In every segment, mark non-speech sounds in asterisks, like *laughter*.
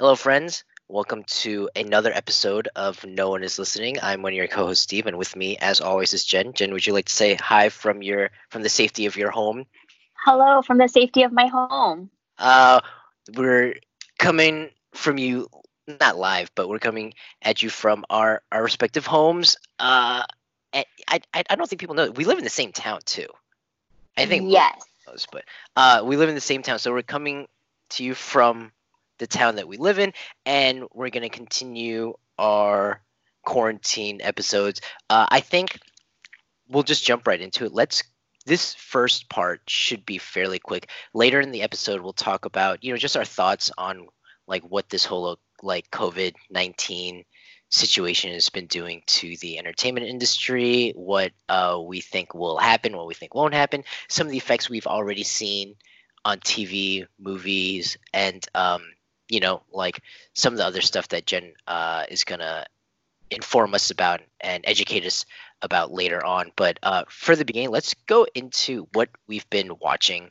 Hello, friends. Welcome to another episode of No One Is Listening. I'm one of your co-hosts, Steve, and with me, as always, is Jen. Jen, would you like to say hi from your from the safety of your home? Hello from the safety of my home. Uh, we're coming from you, not live, but we're coming at you from our our respective homes. Uh, I I, I don't think people know we live in the same town too. I think yes, knows, but uh, we live in the same town, so we're coming to you from the town that we live in, and we're gonna continue our quarantine episodes. Uh, I think we'll just jump right into it. Let's. This first part should be fairly quick. Later in the episode, we'll talk about you know just our thoughts on like what this whole like COVID nineteen situation has been doing to the entertainment industry, what uh, we think will happen, what we think won't happen, some of the effects we've already seen on TV, movies, and um, you know, like some of the other stuff that Jen uh, is gonna inform us about and educate us about later on. But uh, for the beginning, let's go into what we've been watching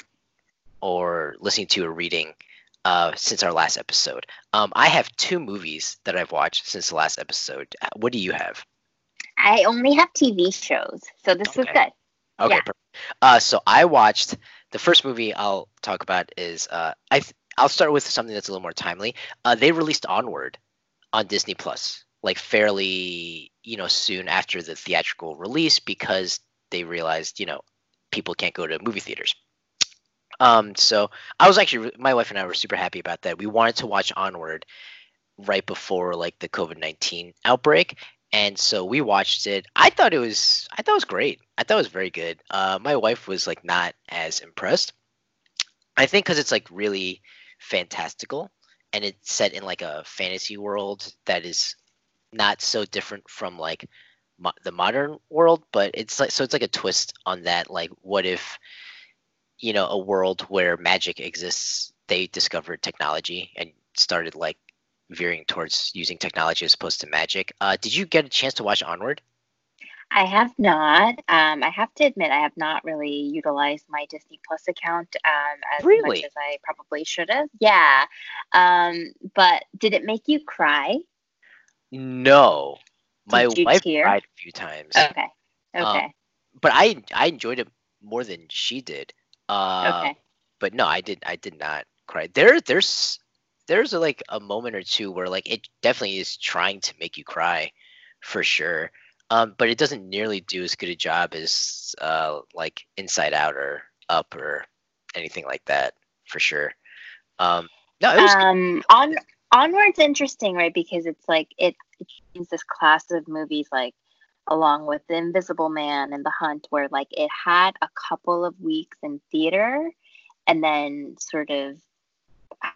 or listening to or reading uh, since our last episode. Um, I have two movies that I've watched since the last episode. Uh, What do you have? I only have TV shows, so this is good. Okay, Yeah. Uh, so I watched the first movie I'll talk about is uh, I th- I'll start with something that's a little more timely. Uh, they released Onward on Disney Plus, like fairly you know soon after the theatrical release because they realized you know people can't go to movie theaters. Um, so I was actually my wife and I were super happy about that. We wanted to watch Onward right before like the COVID nineteen outbreak, and so we watched it. I thought it was I thought it was great. I thought it was very good. Uh, my wife was like not as impressed. I think because it's like really fantastical and it's set in like a fantasy world that is not so different from like mo- the modern world, but it's like so it's like a twist on that. Like, what if you know a world where magic exists? They discovered technology and started like veering towards using technology as opposed to magic. Uh, did you get a chance to watch Onward? I have not. Um, I have to admit, I have not really utilized my Disney Plus account um, as Really? much as I probably should have. Yeah. Um, but did it make you cry? No, my wife tear? cried a few times, Okay. Um, Okay. but I I enjoyed it more than she did. Uh, okay. but no, I did I did not cry. There there's there's a, like a moment or two where like it definitely is trying to make you cry, for sure. Um, but it doesn't nearly do as good a job as uh like Inside Out or Up or anything like that, for sure. Um, no, it was um on onward's interesting right because it's like it, it chooses this class of movies like along with the invisible man and the hunt where like it had a couple of weeks in theater and then sort of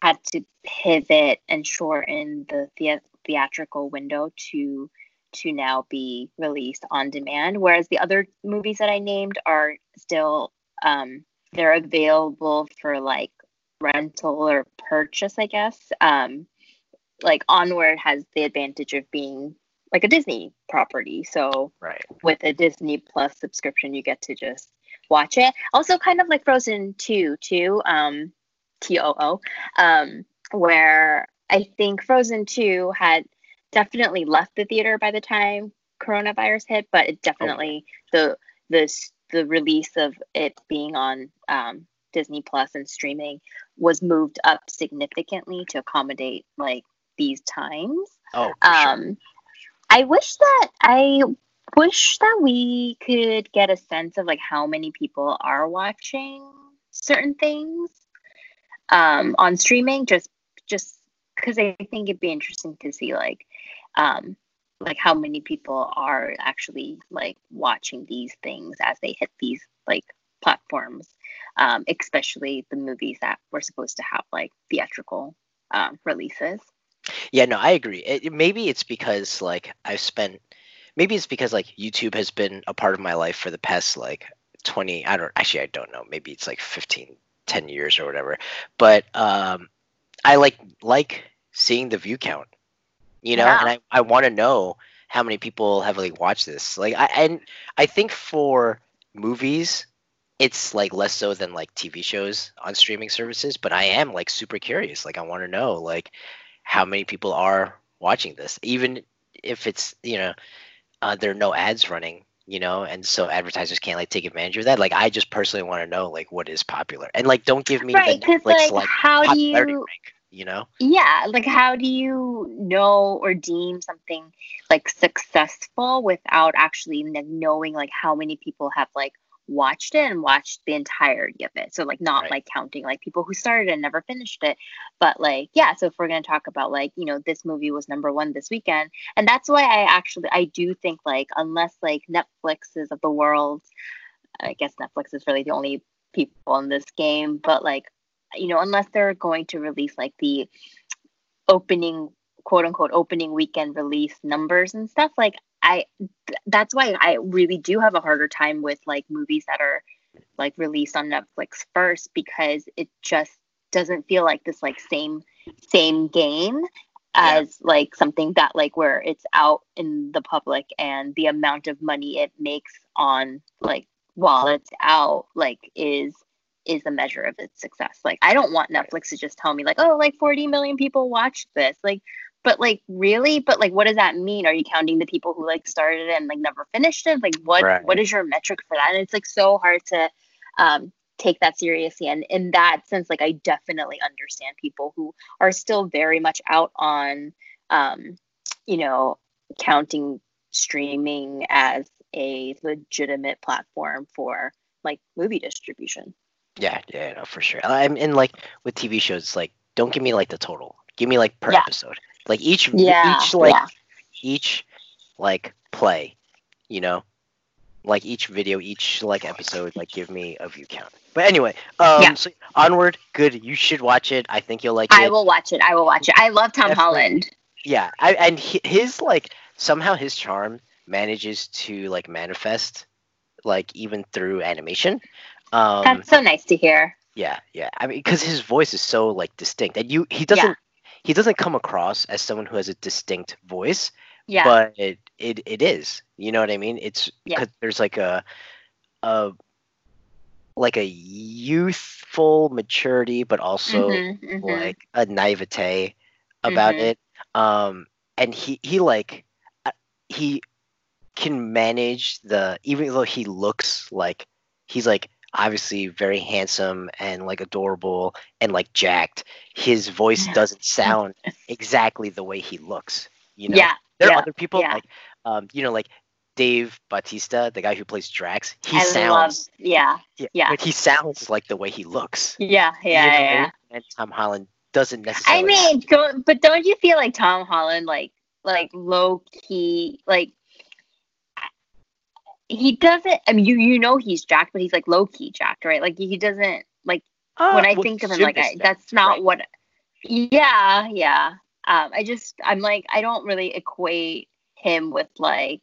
had to pivot and shorten the, thea- theatrical window to to now be released on demand whereas the other movies that i named are still um they're available for like rental or purchase, I guess. Um, like Onward has the advantage of being like a Disney property. So right. with a Disney Plus subscription, you get to just watch it. Also, kind of like Frozen 2, too, um, T O O, um, where I think Frozen 2 had definitely left the theater by the time coronavirus hit, but it definitely the the the release of it being on um, Disney Plus and streaming was moved up significantly to accommodate like these times. Oh, for sure. Um, I wish that I wish that we could get a sense of like how many people are watching certain things um, on streaming. Just just because I think it'd be interesting to see like um, like how many people are actually like watching these things as they hit these like platforms, um, especially the movies that were supposed to have like theatrical um, releases. Yeah, no, I agree. It, maybe it's because like I've spent maybe it's because like YouTube has been a part of my life for the past like 20 I don't actually I don't know. Maybe it's like 15 10 years or whatever. But um I like like seeing the view count. You know, and I I want to know how many people have like watched this. Like I and I think for movies it's like less so than like TV shows on streaming services, but I am like super curious. Like I want to know like how many people are watching this, even if it's you know uh, there are no ads running, you know, and so advertisers can't like take advantage of that. Like I just personally want to know like what is popular, and like don't give me right the Netflix like, like how do you rank, you know? yeah like how do you know or deem something like successful without actually like, knowing like how many people have like watched it and watched the entirety of it so like not Right. like counting like people who started and never finished it but like yeah so if we're going to talk about like you know this movie was number one this weekend and that's why i actually i do think like unless like netflix's of the world i guess netflix is really the only people in this game but like you know unless they're going to release like the opening quote unquote opening weekend release numbers and stuff like i th- that's why i really do have a harder time with like movies that are like released on netflix first because it just doesn't feel like this like same same game Yeah. as like something that like where it's out in the public and the amount of money it makes on like while it's out like is is a measure of its success. Like I don't want Netflix to just tell me like, oh, like 40 million people watched this. Like, but like really, but like what does that mean? Are you counting the people who like started it and like never finished it? Like what Right. what is your metric for that? And it's like so hard to um take that seriously. And in that sense, like I definitely understand people who are still very much out on um, you know, counting streaming as a legitimate platform for like movie distribution. Yeah, yeah, no, for sure. I'm in like with TV shows, it's like don't give me like the total. Give me like per Yeah. episode. Like each Yeah, each like yeah. each like play, you know? Like each video, each like episode, like give me a view count. But anyway, um Yeah. so onward, good. You should watch it. I think you'll like I it. will watch it. I will watch it. I love Tom Definitely. Holland. Yeah, I, and his like somehow his charm manages to like manifest like even through animation. Um That's so nice to hear. yeah, yeah. I mean, because his voice is so like distinct, and you he doesn't he doesn't come across as someone who has a distinct voice, Yeah. but it it, it is. You know what I mean? It's Yeah. because there's like a a like a youthful maturity, but also Mhm, mhm. like a naivete about Mhm. it. Um, and he he like uh, he can manage the even though he looks like he's like obviously very handsome and like adorable and like jacked. His voice doesn't sound exactly the way he looks. You know, yeah. there are yeah, other people yeah. like um, you know, like Dave Bautista, the guy who plays Drax. He I sounds love. Yeah. yeah, yeah. but he sounds like the way he looks. Yeah. Yeah. You know Yeah. what I yeah. mean? And Tom Holland doesn't necessarily. I mean, don't, but don't you feel like Tom Holland, like, like low key, like, he doesn't. I mean, you you know he's jacked, but he's like low key jacked, right? Like he doesn't like Uh, when I well, think of him, like I, that's not right. what. Yeah, yeah. Um, I just I'm like I don't really equate him with like,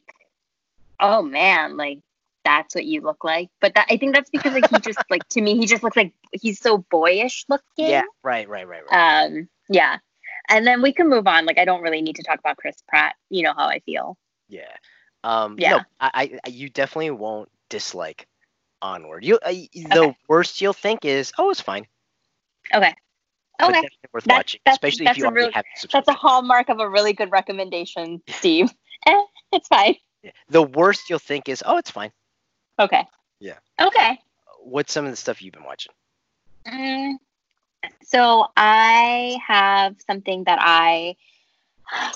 oh man, like that's what you look like. But that I think that's because like he *laughs* just like to me he just looks like he's so boyish looking. Yeah, right, right, right, right. Um, yeah. And then we can move on. Like I don't really need to talk about Chris Pratt. You know how I feel. yeah. Um, yeah. No, I, I, you definitely won't dislike Onward. You, uh, the Okay. worst you'll think is, oh, it's fine. Okay. Okay. worth That's- watching, that's- especially that's if you a already really- have That's a hallmark of a really good recommendation, Steve. *laughs* eh, it's fine. The worst you'll think is, oh, it's fine. Okay. Yeah. Okay. What's some of the stuff you've been watching? Mm, so I have something that I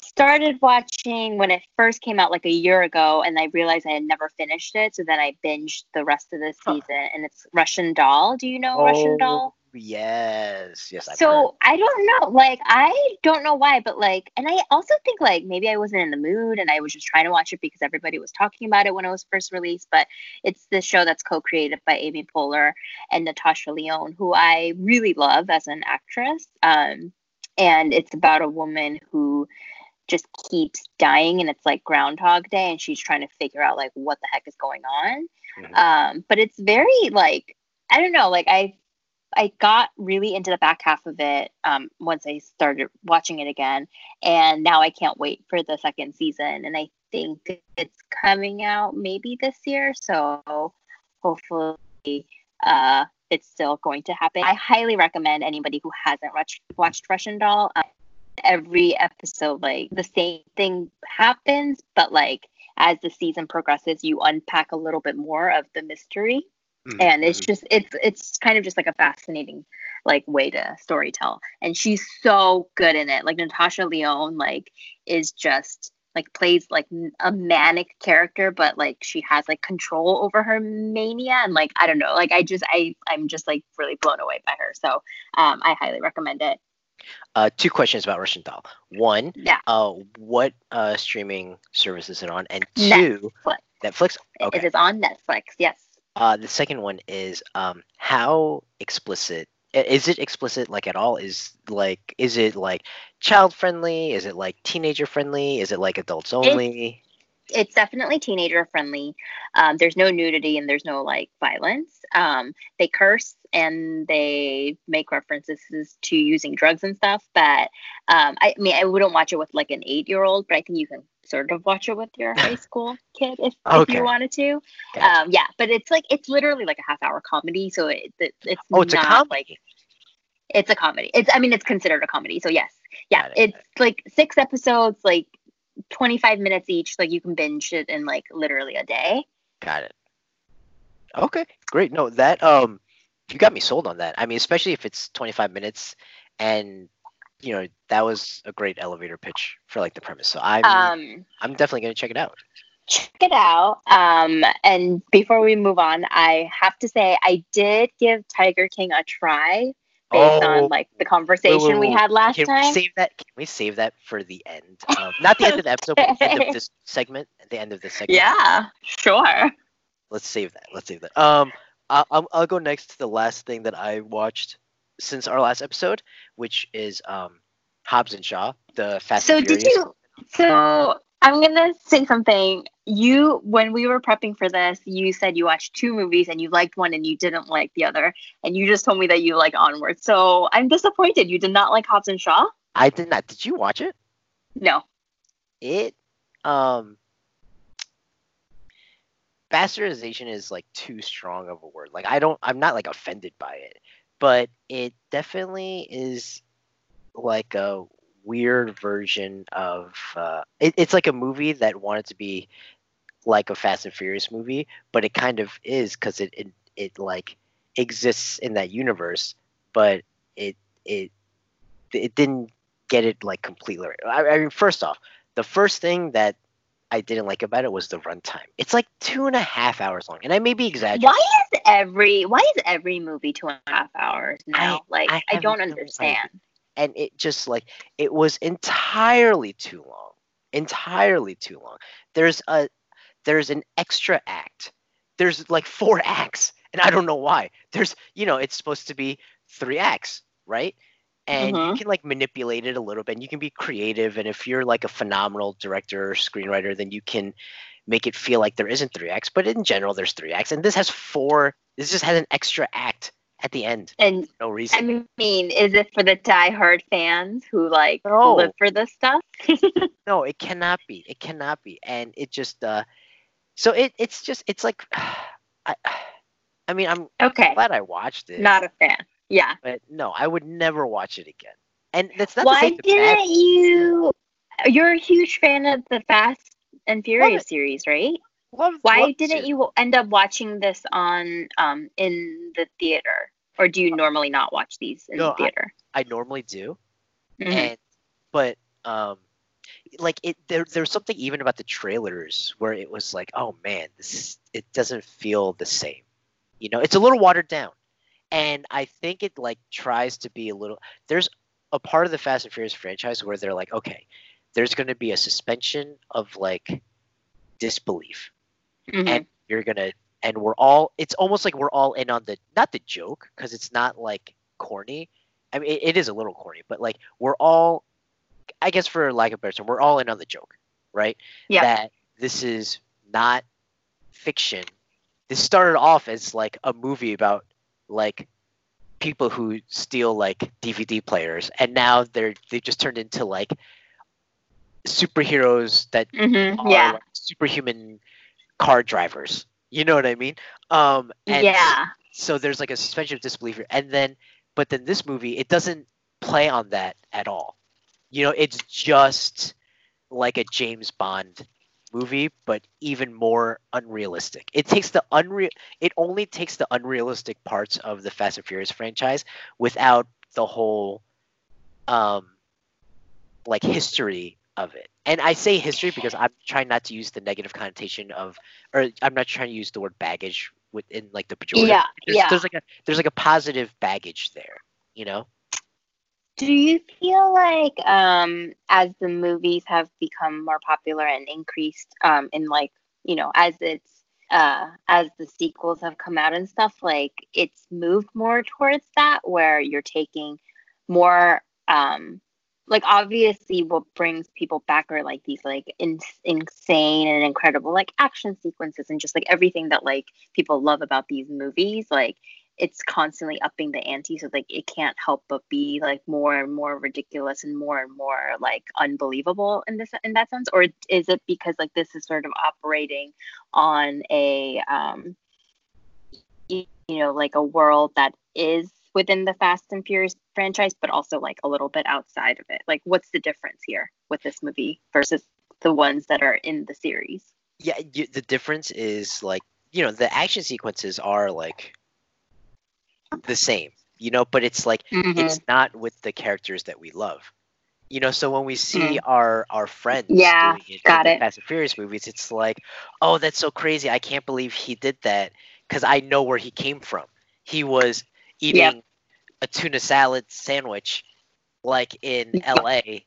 started watching when it first came out like a year ago and I realized I had never finished it. So then I binged the rest of the Huh. season and it's Russian Doll. Do you know Russian Doll? yes, yes. I've heard. So I don't know. Like I don't know why, but like, and I also think like maybe I wasn't in the mood and I was just trying to watch it because everybody was talking about it when it was first released. But it's the show that's co-created by Amy Poehler and Natasha Lyonne, who I really love as an actress. Um, and it's about a woman who just keeps dying, and it's like Groundhog Day, and she's trying to figure out like what the heck is going on. Mhm. Um, but it's very like I don't know, like I I got really into the back half of it um, once I started watching it again, and now I can't wait for the second season. And I think it's coming out maybe this year, so hopefully uh, it's still going to happen. I highly recommend anybody who hasn't watched, watched Russian Doll. Um, every episode like the same thing happens, but like as the season progresses, you unpack a little bit more of the mystery. Mhm, And it's just it's it's kind of just like a fascinating like way to story tell. And she's so good in it. Like Natasha Lyonne like is just like plays like a manic character but like she has like control over her mania and like i don't know like i just i i'm just like really blown away by her so um i highly recommend it Uh, two questions about Russian Doll. One, yeah uh, what uh, streaming service is it on? And two, Netflix. Netflix. Okay. it is on netflix yes Uh, the second one is um, how explicit is it explicit like at all? Is like is it like child friendly? Is it like teenager friendly? Is it like adults only? it's definitely teenager friendly. Um, there's no nudity and there's no like violence. Um, they curse and they make references to using drugs and stuff. But um, I, mean, I wouldn't watch it with like an eight year old, but I think you can sort of watch it with your *laughs* high school kid if, if you wanted to. Um, yeah, but it's like it's literally like a half hour comedy, so it, it it's oh, it's a not comedy. like it's a comedy. It's I mean it's considered a comedy. So yes. Yeah, it, it's like six episodes, like 25 minutes each. Like you can binge it in like literally a day. Got it. Okay, great. No, that um, you got me sold on that. I mean, especially if it's 25 minutes, and you know that was a great elevator pitch for like the premise. So I'm Um I'm definitely gonna check it out. check it out. Um and before we move on, I have to say I did give Tiger King a try based Oh, on like the conversation we wait, had last Can we time. save that? Can we save that for the end? Um, not the end of the episode, but the end of this *laughs* segment. At the end of this segment. Yeah, sure. Let's save that. Let's save that. Um, I'll, I'll go next to the last thing that I watched since our last episode, which is um, Hobbs and Shaw, the Fast so and did you so i'm gonna say something you when we were prepping for this you said you watched two movies and you liked one and you didn't like the other and you just told me that you like onward so i'm disappointed you did not like hobbs and shaw I did not. Did you watch it? no It um, bastardization is like too strong of a word. Like I don't. I'm not like offended by it, but it definitely is like a weird version of. Uh, it, it's like a movie that wanted to be like a Fast and Furious movie, but it kind of is because it, it it like exists in that universe, but it it it didn't get it like completely right. I, I mean, first off, the first thing that I didn't like about it was the runtime. It's like two and a half hours long, and I may be exaggerating. why is every why is every movie two and a half hours now like I i, don't idea. understand and it just like it was entirely too long entirely too long there's a there's an extra act there's like four acts and i don't know why there's you know it's supposed to be three acts right and you Mhm. can like manipulate it a little bit and you can be creative and if you're like a phenomenal director or screenwriter then you can make it feel like there isn't three acts but in general there's three acts and this has four this just has an extra act at the end and no reason i mean is it for the diehard fans who like No. live for this stuff *laughs* No, it cannot be. It cannot be. And it just uh so it it's just it's like *sighs* I *sighs* I mean, I'm okay glad I watched it. not a fan yeah but no, I would never watch it again. And that's not Why to say it's a bad didn't you? You're a huge fan of the Fast and Furious series, right? love, Why love didn't series. you end up watching this on um in the theater, or do you normally not watch these in No, the I- theater? I normally do. Mhm. And but um like it there there's something even about the trailers where it was like, oh man, this is, it doesn't feel the same. You know, it's a little watered down. And I think it like tries to be a little there's a part of the Fast and Furious franchise where they're like, okay, there's gonna be a suspension of like disbelief. Mhm. And you're gonna and we're all it's almost like we're all in on the not the joke, because it's not like corny. I mean it, it is a little corny, but like we're all I guess for lack of a better term, we're all in on the joke, right? Yeah. That this is not fiction. This started off as like a movie about like people who steal like DVD players, and now they're they just turned into like superheroes that Mhm. are Yeah. like, superhuman car drivers. You know what I mean? Um, and yeah. so there's like a suspension of disbelief, here. and then but then this movie it doesn't play on that at all. You know, it's just like a James Bond movie, but even more unrealistic. It takes the unreal. It only takes the unrealistic parts of the Fast and Furious franchise without the whole, um, like history of it. And I say history because I'm trying not to use the negative connotation of, or I'm not trying to use the word baggage within like the pejorative. Yeah, there's, yeah. There's like a there's like a positive baggage there, you know. Do you feel like um as the movies have become more popular and increased um in like, you know, as it's uh as the sequels have come out and stuff, like it's moved more towards that where you're taking more um like obviously what brings people back are like these like in- insane and incredible like action sequences and just like everything that like people love about these movies like it's constantly upping the ante so like it can't help but be like more and more ridiculous and more and more like unbelievable in this in that sense or is it because like this is sort of operating on a um you know like a world that is within the Fast and Furious franchise, but also like a little bit outside of it. Like, what's the difference here with this movie versus the ones that are in the series? Yeah, you, the difference is like you know the action sequences are like the same, you know, but it's like Mm-hmm. it's not with the characters that we love. You know, so when we see our our friends Mm. Yeah, doing it got in it. Fast and Furious movies, it's like, oh, that's so crazy! I can't believe he did that because I know where he came from. He was eating a tuna salad sandwich like in Yep. L.A.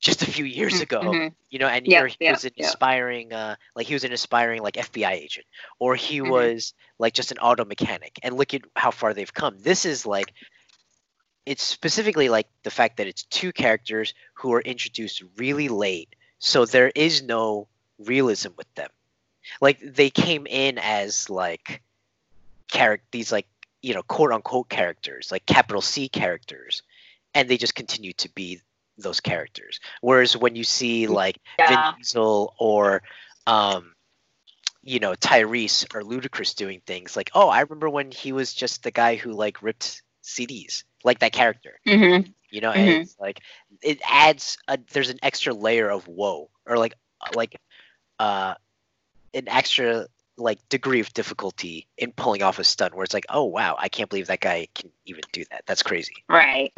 just a few years ago. Mhm. You know, and either he yep, was an yep. inspiring, uh, like he was an aspiring like FBI agent, or he Mhm. was like just an auto mechanic. And look at how far they've come. This is like it's specifically like the fact that it's two characters who are introduced really late, so there is no realism with them. Like they came in as like character these like you know quote unquote characters, like capital C characters, and they just continue to be those characters. Whereas when you see like Yeah. Vin Diesel or um you know Tyrese or Ludacris doing things like oh I remember when he was just the guy who like ripped CDs like that character Mm-hmm. you know and Mhm. it's like it adds a, there's an extra layer of whoa or like uh, like uh an extra like degree of difficulty in pulling off a stunt where it's like oh wow I can't believe that guy can even do that that's crazy Right.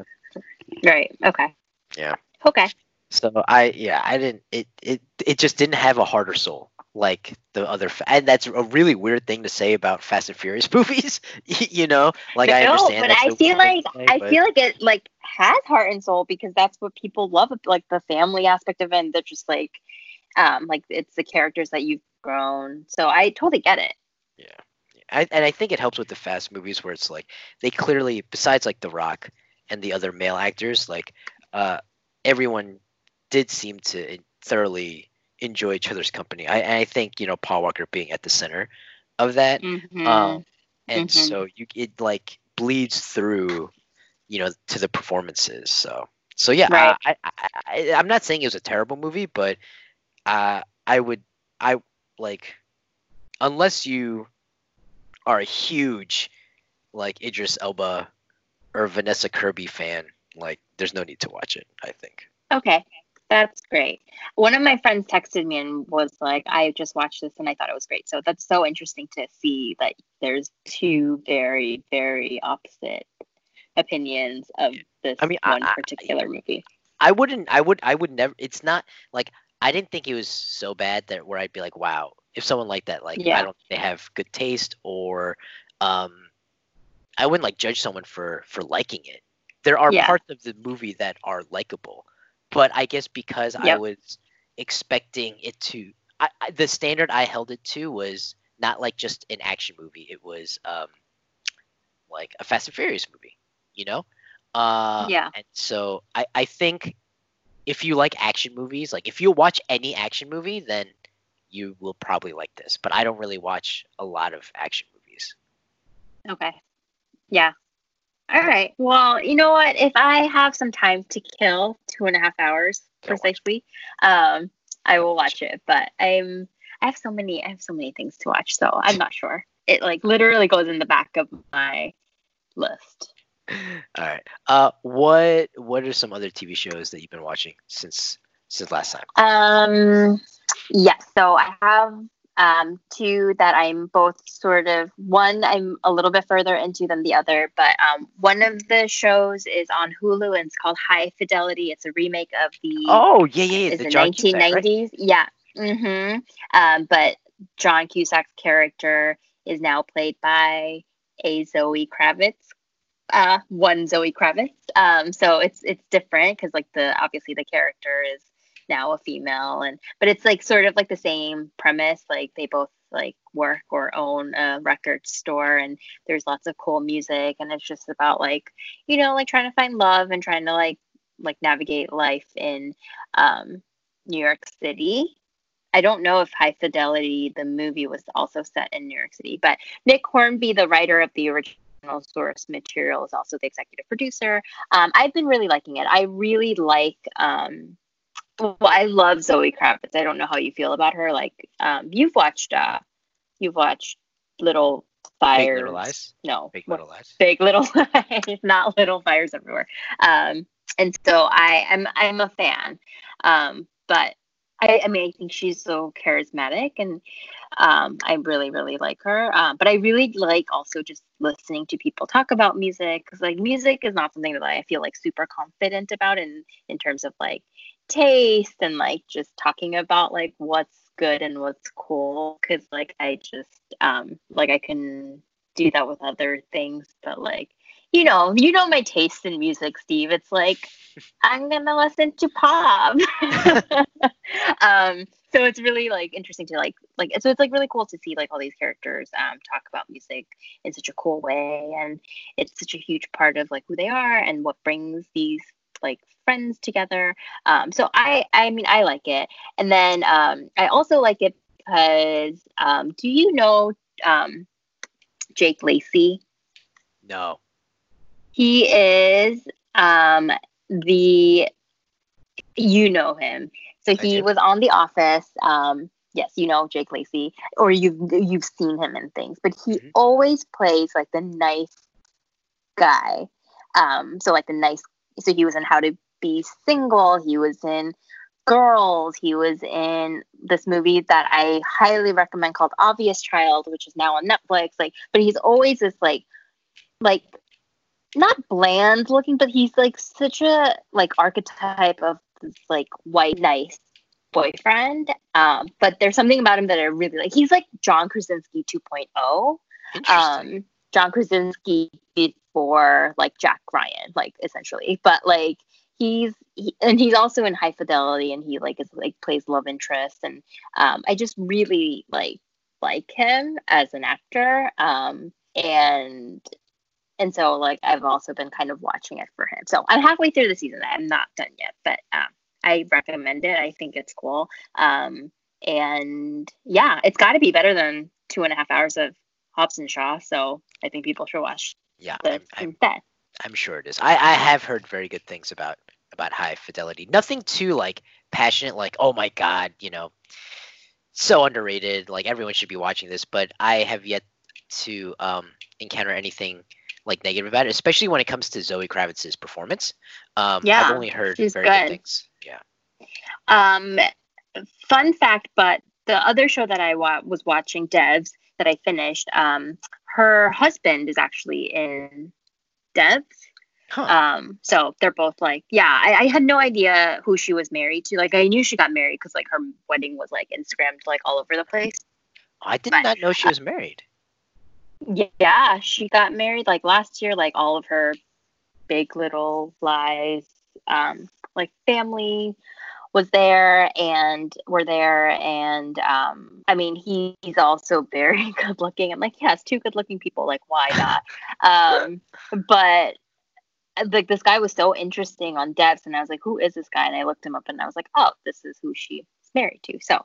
Right. Okay. Yeah. Okay. So I yeah I didn't it it it just didn't have a harder soul like the other and that's a really weird thing to say about Fast and Furious *laughs* movies you know like I understand but I feel like say, I but- feel like it like has heart and soul because that's what people love, like the family aspect of it. And they're just like, um, like it's the characters that you've grown. So I totally get it. Yeah I, and I think it helps with the fast movies where it's like they clearly besides like The Rock and the other male actors like uh everyone did seem to thoroughly enjoy each other's company I, I think you know Paul Walker being at the center of that Mhm. um, and Mhm. so you it like bleeds through you know to the performances so so yeah Right. I, I, I i'm not saying it was a terrible movie but uh i would i like unless you are a huge like idris elba or vanessa kirby fan like there's no need to watch it i think Okay, that's great. One of my friends texted me and was like, I just watched this and I thought it was great. So that's so interesting to see that there's two very, very opposite opinions of this I mean, one I- particular movie. I wouldn't. I would. I would never. It's not like I didn't think it was so bad that where I'd be like, wow, if someone like that, like Yeah. I don't, they have good taste, or um, I wouldn't like judge someone for for liking it. There are Yeah. parts of the movie that are likable, but I guess because I was expecting it to, I, I, the standard I held it to was not like just an action movie. It was um, like a Fast and Furious movie, you know. Uh, Yeah. And so I, I think if you like action movies, like if you watch any action movie, then you will probably like this. But I don't really watch a lot of action movies. Okay. Yeah. All right. Well, you know what? If I have some time to kill, two and a half hours precisely, um, I will watch it. But I'm I have so many I have so many things to watch, so I'm not sure. It like literally goes in the back of my list. All right. Uh, what what are some other TV shows that you've been watching since since last time? Um, yes. So I have um, two that I'm both sort of one I'm a little bit further into than the other, but um, one of the shows is on Hulu and it's called High Fidelity. It's a remake of the oh yeah yeah, yeah the, the John 1990s. Cusack, right? Yeah. Mm-hmm. Um, but John Cusack's character is now played by a Zoe Kravitz. Uh, one Zoe Kravitz. Um, so it's it's different because like the obviously the character is now a female and but it's like sort of like the same premise like they both like work or own a record store and there's lots of cool music and it's just about like you know like trying to find love and trying to like like navigate life in um New York City. I don't know if High Fidelity the movie was also set in New York City, but Nick Hornby the writer of the original source material is also the executive producer. Um, I've been really liking it. I really like um well, I love Zoe Kravitz. I don't know how you feel about her. Like, um, you've watched, uh, you've watched Little Fires. Big Little Lies. No, Big Little Lies. Big Little *laughs* Lies, not Little Fires everywhere. Um, and so I am, I'm a fan. Um, but I, I mean, I think she's so charismatic, and um, I really, really like her. Um, but I really like also just listening to people talk about music because, like, music is not something that I feel like super confident about in in terms of like taste and like just talking about like what's good and what's cool because like i just um like i can do that with other things but like you know you know my taste in music steve. It's like i'm gonna listen to pop. *laughs* *laughs* Um so it's really like interesting to like like so it's like really cool to see like all these characters um talk about music in such a cool way and it's such a huge part of like who they are and what brings these like friends together. Um so i i mean i like it. And then um i also like it because um do you know um jake lacy? No. he is um the you know him. So he was on the office. Um yes you know jake lacy or you've you've seen him in things. But he Mhm. always plays like the nice guy. Um so like the nice so he was in how to be single he was in girls he was in this movie that i highly recommend called obvious child which is now on netflix like but he's always this like like not bland looking but he's like such a like archetype of this like white nice boyfriend um but there's something about him that i really like he's like john krasinski 2.0 Interesting. um John Krasinski before like Jack Ryan, like essentially. But like he's he, and he's also in High Fidelity, and he like is like plays love interest, and um, I just really like like him as an actor, um, and and so like I've also been kind of watching it for him. So I'm halfway through the season. I'm not done yet, but um, I recommend it. I think it's cool. Um, and yeah, it's got to be better than two and a half hours of Hobbs and Shaw. So I think people should watch yeah, I'm, I'm, instead. I'm sure it is. I, I have heard very good things about about High Fidelity. Nothing too like passionate, like oh my god, you know, so underrated. Like everyone should be watching this. But I have yet to um, encounter anything like negative about it, especially when it comes to Zoe Kravitz's performance. Um, Yeah, I've only heard very good. good things. Yeah. Um, fun fact, but the other show that I wa- was watching, Devs, that I finished, um, her husband is actually in Devs. Huh. Um, so they're both like, yeah, I, I had no idea who she was married to. Like, I knew she got married because like her wedding was like Instagrammed like all over the place. I did but- not know she *laughs* was married. Yeah, she got married like last year. Like all of her big little lies, um, like family was there and were there. And um, I mean, he, he's also *laughs* very good looking. I'm like, yes, two good looking people. Like, why not? *laughs* um, but like this guy was so interesting on Devs, and I was like, who is this guy? And I looked him up, and I was like, oh, this is who she's married to. So,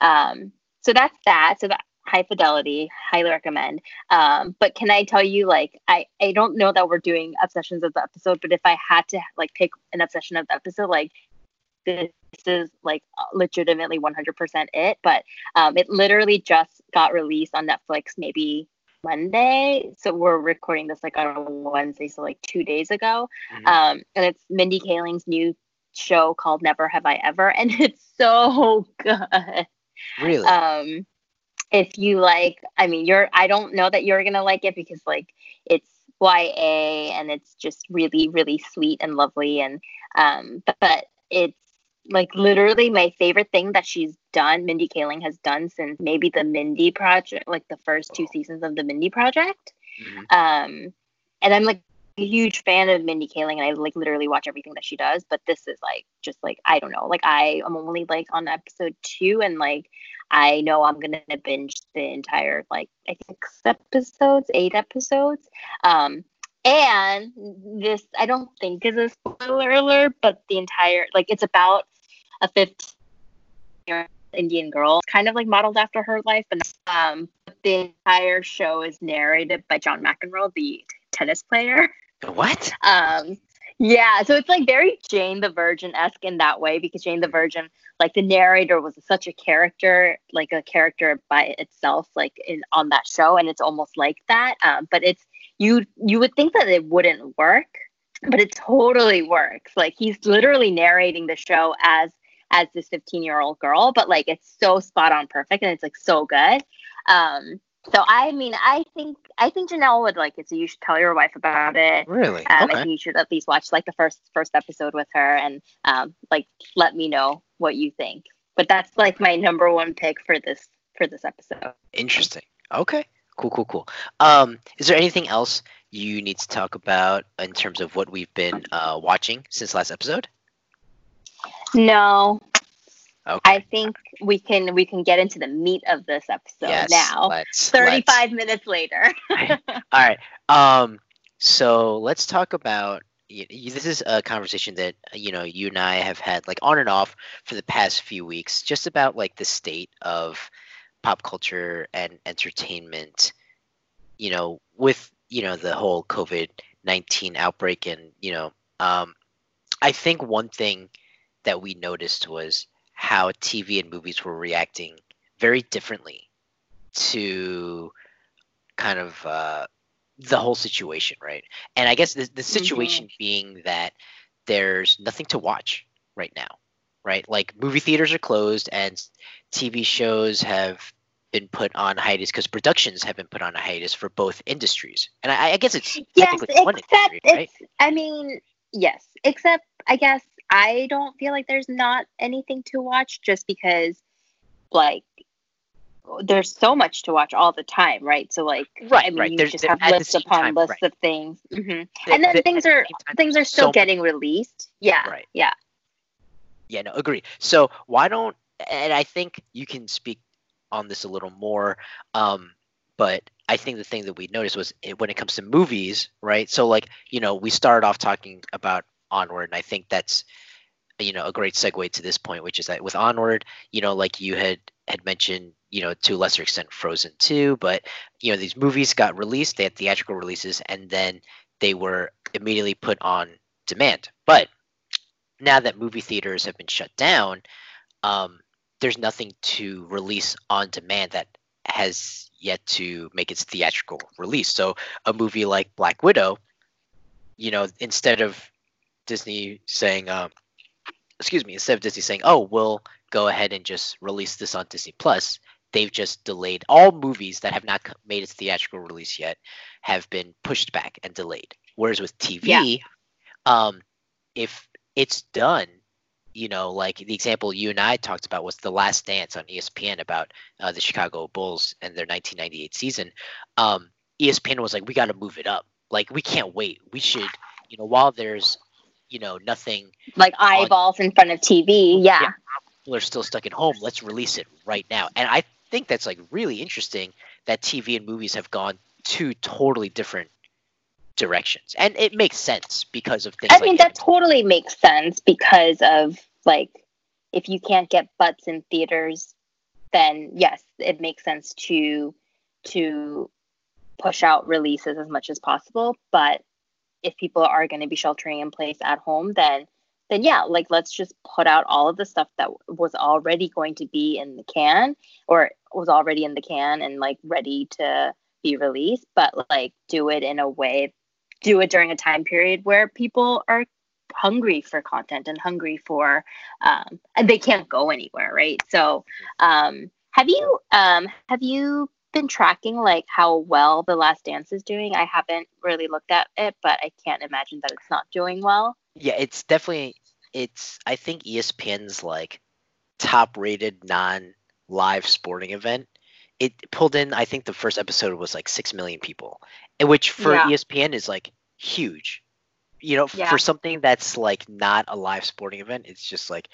um, so that's that. So that high fidelity, highly recommend. Um, but can I tell you, like, I I don't know that we're doing obsessions of the episode, but if I had to like pick an obsession of the episode, like this is like legitimately 100% it. But um, it literally just got released on Netflix maybe Monday. So we're recording this like on a Wednesday, so like two days ago. Mhm. Um, and it's Mindy Kaling's new show called Never Have I Ever, and *laughs* it's so good. really? Um, if you like, I mean, you're. I don't know that you're gonna like it because like it's YA and it's just really, really sweet and lovely, and um, but, but it's like literally my favorite thing that she's done. Mindy Kaling has done since maybe the Mindy Project, like the first two seasons of the Mindy Project. Mhm. Um, and I'm like a huge fan of Mindy Kaling, and I like literally watch everything that she does. But this is like just like I don't know, like I am only like on episode two, and like I know I'm gonna binge the entire like I think six episodes, eight episodes. Um, and this I don't think is a spoiler alert, but the entire like it's about a 15 year Indian girl, kind of like modeled after her life, and um, the entire show is narrated by John McEnroe, the tennis player. what? Um, yeah, so it's like very Jane the Virgin esque in that way because Jane the Virgin, like the narrator, was such a character, like a character by itself, like in on that show, and it's almost like that. Um, but it's you you would think that it wouldn't work, but it totally works. Like he's literally narrating the show as as this 15 year old girl, but like it's so spot on perfect and it's like so good. Um, so I mean, I think I think Janelle would like it. So you should tell your wife about it. Really? Um, I okay. think you should at least watch like the first first episode with her and um, like let me know what you think. But that's like my number one pick for this for this episode. Interesting. Okay. Cool, cool, cool. Um, is there anything else you need to talk about in terms of what we've been uh, watching since last episode? No, Okay. I think we can we can get into the meat of this episode yes. now. Let's. 35 minutes later. *laughs* All right. Um. So let's talk about. This is a conversation that you know you and I have had like on and off for the past few weeks, just about like the state of pop culture and entertainment. You know, with you know the whole COVID nineteen outbreak, and you know, um, I think one thing that we noticed was how TV and movies were reacting very differently to kind of uh, the whole situation, right? And I guess the, the situation being that there's nothing to watch right now, right? Like movie theaters are closed and TV shows have been put on hiatus because productions have been put on a hiatus for both industries. And I, I guess it's yes, technically one except industry, right? it's I mean, yes, except I guess I don't feel like there's not anything to watch just because like there's so much to watch all the time, right? So like, Right, I mean, right. you There's- just have the lists upon time, lists right. of things, hmm The- and then the- things at the are things are still so much- getting released. Yeah, Right. yeah. Yeah, no, agree. So why don't and I think you can speak on this a little more. Um, but I think the thing that we noticed was it, when it comes to movies, right? So like you know we started off talking about Onward, and I think that's you know a great segue to this point, which is that with Onward, you know, like you had had mentioned, you know, to a lesser extent Frozen 2, but you know these movies got released, they had theatrical releases, and then they were immediately put on demand. But now that movie theaters have been shut down, um, there's nothing to release on demand that has yet to make its theatrical release. So a movie like Black Widow, you know, instead of Disney saying, um, excuse me, instead of Disney saying, "Oh, we'll go ahead and just release this on Disney Plus," they've just delayed all movies that have not made its theatrical release yet have been pushed back and delayed. Whereas with TV, um, if it's done, you know, like the example you and I talked about was The Last Dance on ESPN about uh, the Chicago Bulls and their 1998 season. Um, ESPN was like, we got to move it up. Like, we can't wait. We should, you know, while there's, you know, nothing, Like eyeballs in front of TV. Yeah. Yeah. people are still stuck at home. Let's release it right now. And I think that's like really interesting that TV and movies have gone two totally different directions, and it makes sense because of things. I like mean, that totally makes sense because of like, if you can't get butts in theaters, then yes, it makes sense to to push out releases as much as possible. But if people are going to be sheltering in place at home, then then yeah, like let's just put out all of the stuff that was already going to be in the can or was already in the can and like ready to be released, but like do it in a way, do it during a time period where people are hungry for content and hungry for, um, and they can't go anywhere, right? So, um, have you um, have you been tracking like how well The Last Dance is doing? I haven't really looked at it, but I can't imagine that it's not doing well. Yeah, it's definitely it's I think ESPN's like top rated non live sporting event. It pulled in I think the first episode was like 6 million people, which for Yeah. ESPN is like huge. You know, Yeah. for something that's like not a live sporting event, it's just like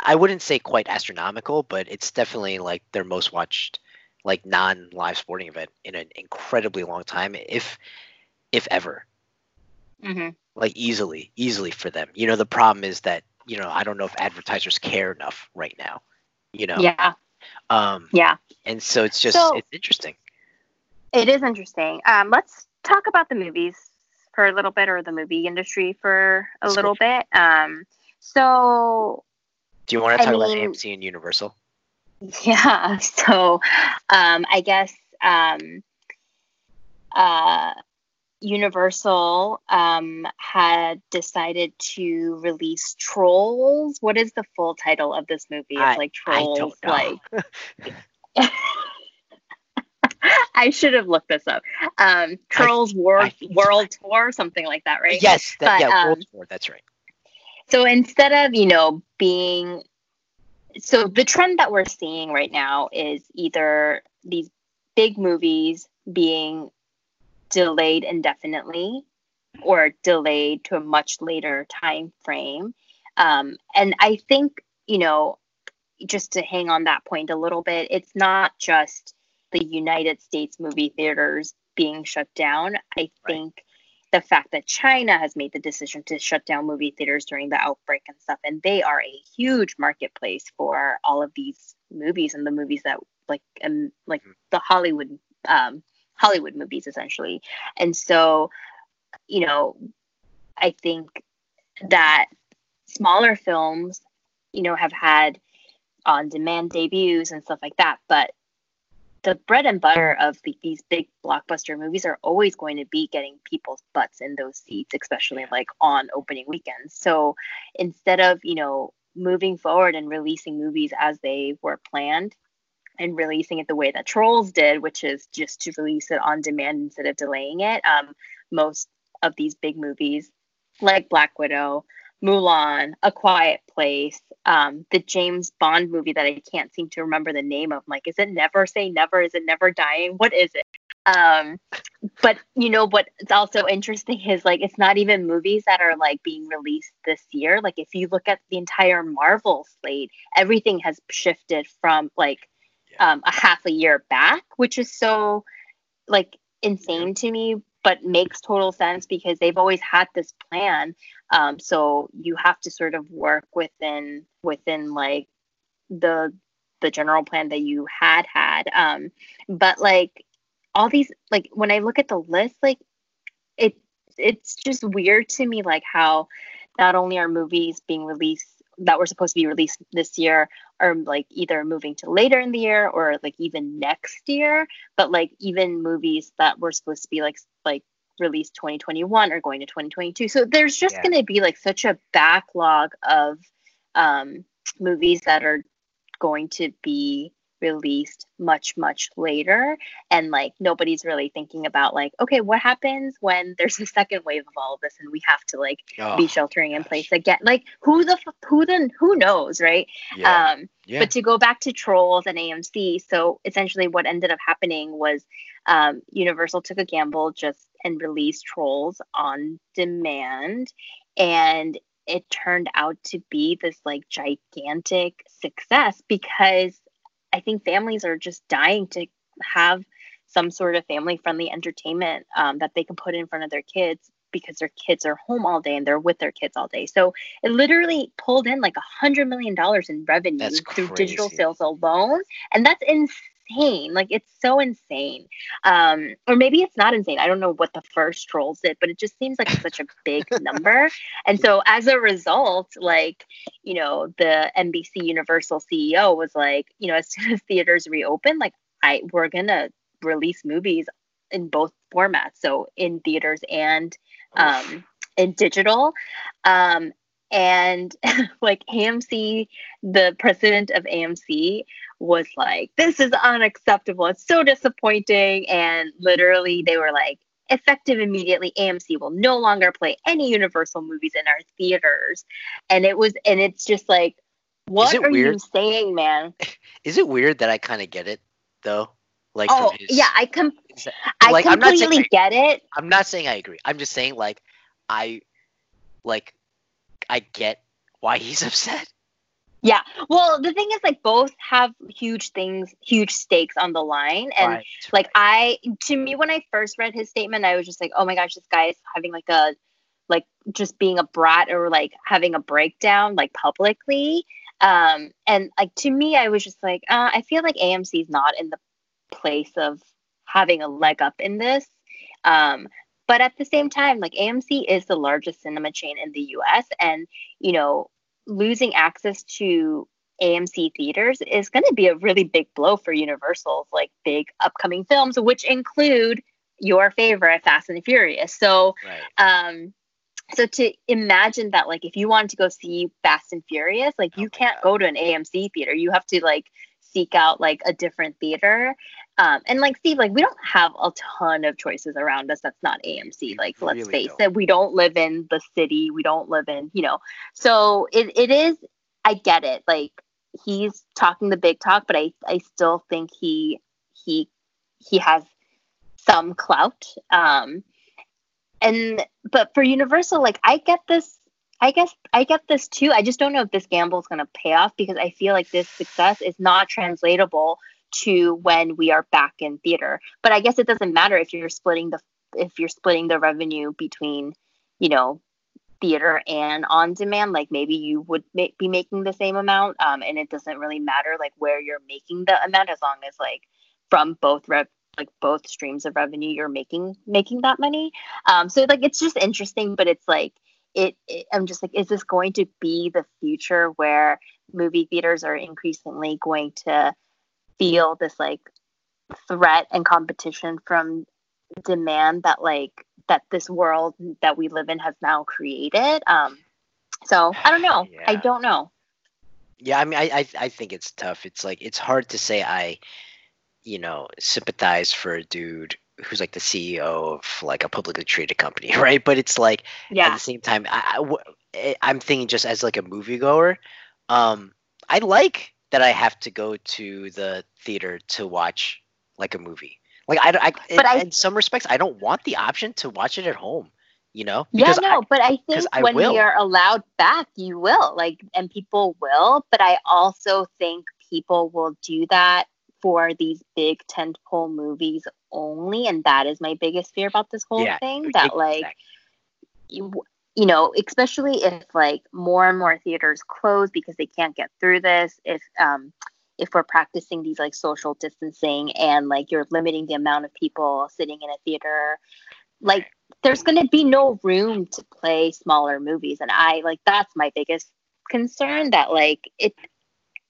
I wouldn't say quite astronomical, but it's definitely like their most watched like non-live sporting event in an incredibly long time, if if ever. Mm-hmm. Like easily, easily for them. You know, the problem is that you know I don't know if advertisers care enough right now. You know, Yeah, um, yeah. and so it's just So- it's interesting. It is interesting. Um, let's talk about the movies for a little bit, or the movie industry for a go little bit. Um, so Do you want to I talk mean- about AMC and Universal? *laughs* yeah, so um, I guess um, uh, Universal um, had decided to release Trolls. What is the full title of this movie? It's I- like I Trolls, don't know. like. *laughs* *laughs* I should have looked this up. Um, Trolls World think- World Tour, something like that, right? Yes, that, But, yeah, um, World Tour. That's right. So instead of, you know, being so the trend that we're seeing right now is either these big movies being delayed indefinitely or delayed to a much later time frame. Um, and I think, you know, just to hang on that point a little bit, it's not just the United States movie theaters being shut down. I think the fact that China has made the decision to shut down movie theaters during the outbreak and stuff, and they are a huge marketplace for all of these movies and the movies that like um like the Hollywood um Hollywood movies essentially. And so, you know, I think that smaller films, you know, have had on demand debuts and stuff like that, but the bread and butter of the, these big blockbuster movies are always going to be getting people's butts in those seats, especially like on opening weekends. So instead of, you know, moving forward and releasing movies as they were planned and releasing it the way that Trolls did, which is just to release it on demand instead of delaying it, um, most of these big movies like Black Widow, Mulan, A Quiet Place, um, the James Bond movie that I can't seem to remember the name of. Like, is it Never Say Never? Is it Never Dying? What is it? Um, but you know what's also interesting is like it's not even movies that are like being released this year. Like if you look at the entire Marvel slate, everything has shifted from like um, a half a year back, which is so like insane to me, but makes total sense because they've always had this plan. Um, so you have to sort of work within within like the the general plan that you had had. Um, but like all these like when I look at the list, like it it's just weird to me like how not only are movies being released that were supposed to be released this year are like either moving to later in the year or like even next year but like even movies that were supposed to be like like released 2021 are going to 2022 so there's just Yeah. going to be like such a backlog of um movies that are going to be released much much later. And like nobody's really thinking about like okay what happens when *laughs* there's a second wave of all of this and we have to like Oh, be sheltering in gosh. place again? Like who the f- who then who knows right? Yeah, um yeah. but to go back to trolls and amc so essentially what ended up happening was um, universal took a gamble just and released trolls on demand. And it turned out to be this like gigantic success because i think families are just dying to have some sort of family friendly entertainment um, that they can put in front of their kids because their kids are home all day and they're with their kids all day. So it literally pulled in like a hundred million dollars in revenue through digital sales alone, and that's insane. Like it's so insane. Um, or maybe it's not insane. I don't know what the first trolls did, but it just seems like such a big *laughs* number. And so as a result, like you know, the NBC Universal CEO was like, you know, as *laughs* soon as theaters reopen, like I we're gonna release movies in both formats, so in theaters and um, in digital. Um, and *laughs* like AMC, the president of AMC was like, "This is unacceptable. It's so disappointing." And literally, they were like, effective immediately amc will no longer play any universal movies in our theaters and it was and it's just like what are weird? you saying man *laughs* is it weird that i kind of get it though like oh his, yeah i com- i like, completely get it i'm not saying i agree i'm just saying like i like i get why he's *laughs* upset yeah. Well, the thing is, like, both have huge things, huge stakes on the line. And, right. like, I, to me, when I first read his statement, I was just like, oh my gosh, this guy is having like a, like, just being a brat or like having a breakdown, like, publicly. Um, and, like, to me, I was just like, uh, I feel like AMC is not in the place of having a leg up in this. Um, but at the same time, like AMC is the largest cinema chain in the US. And, you know, losing access to AMC theaters is going to be a really big blow for Universal's like big upcoming films, which include your favorite Fast and Furious. So, right. um, so to imagine that, like, if you wanted to go see Fast and Furious, like, you oh can't go to an AMC theater. You have to like seek out like a different theater. Um, and like Steve, like we don't have a ton of choices around us that's not AMC. Like let's face don't. it, we don't live in the city. We don't live in, you know. So it, it is I get it. Like he's talking the big talk, but I, I still think he he he has some clout. Um and but for Universal, like I get this I guess I get this too. I just don't know if this gamble is going to pay off because I feel like this success is not translatable to when we are back in theater. But I guess it doesn't matter if you're splitting the if you're splitting the revenue between, you know, theater and on demand. Like maybe you would ma- be making the same amount, um, and it doesn't really matter like where you're making the amount as long as like from both rev like both streams of revenue you're making making that money. Um, so like it's just interesting, but it's like it, it, i'm just like is this going to be the future where movie theaters are increasingly going to feel this like threat and competition from demand that like that this world that we live in has now created um so i don't know yeah. i don't know yeah i mean I, I i think it's tough it's like it's hard to say i you know sympathize for a dude who's like the CEO of like a publicly traded company, *laughs* right? But it's like yeah. at the same time, I, I, eh, thinking just as like a moviegoer, um, I like that I have to go to the theater to watch like a movie. Like I, I, but in, I, in some respects, I don't want the option to watch it at home. You know? yeah, no, I, but I think I when will. we are allowed back, you will like, and people will. But I also think people will do that for these big tentpole movies only, and that is my biggest fear about this whole yeah, thing. That like you, you know, especially if like more and more theaters close because they can't get through this. If um if we're practicing these like social distancing and like you're limiting the amount of people sitting in a theater, like there's going to be no room to play smaller movies and i like that's my biggest concern that like it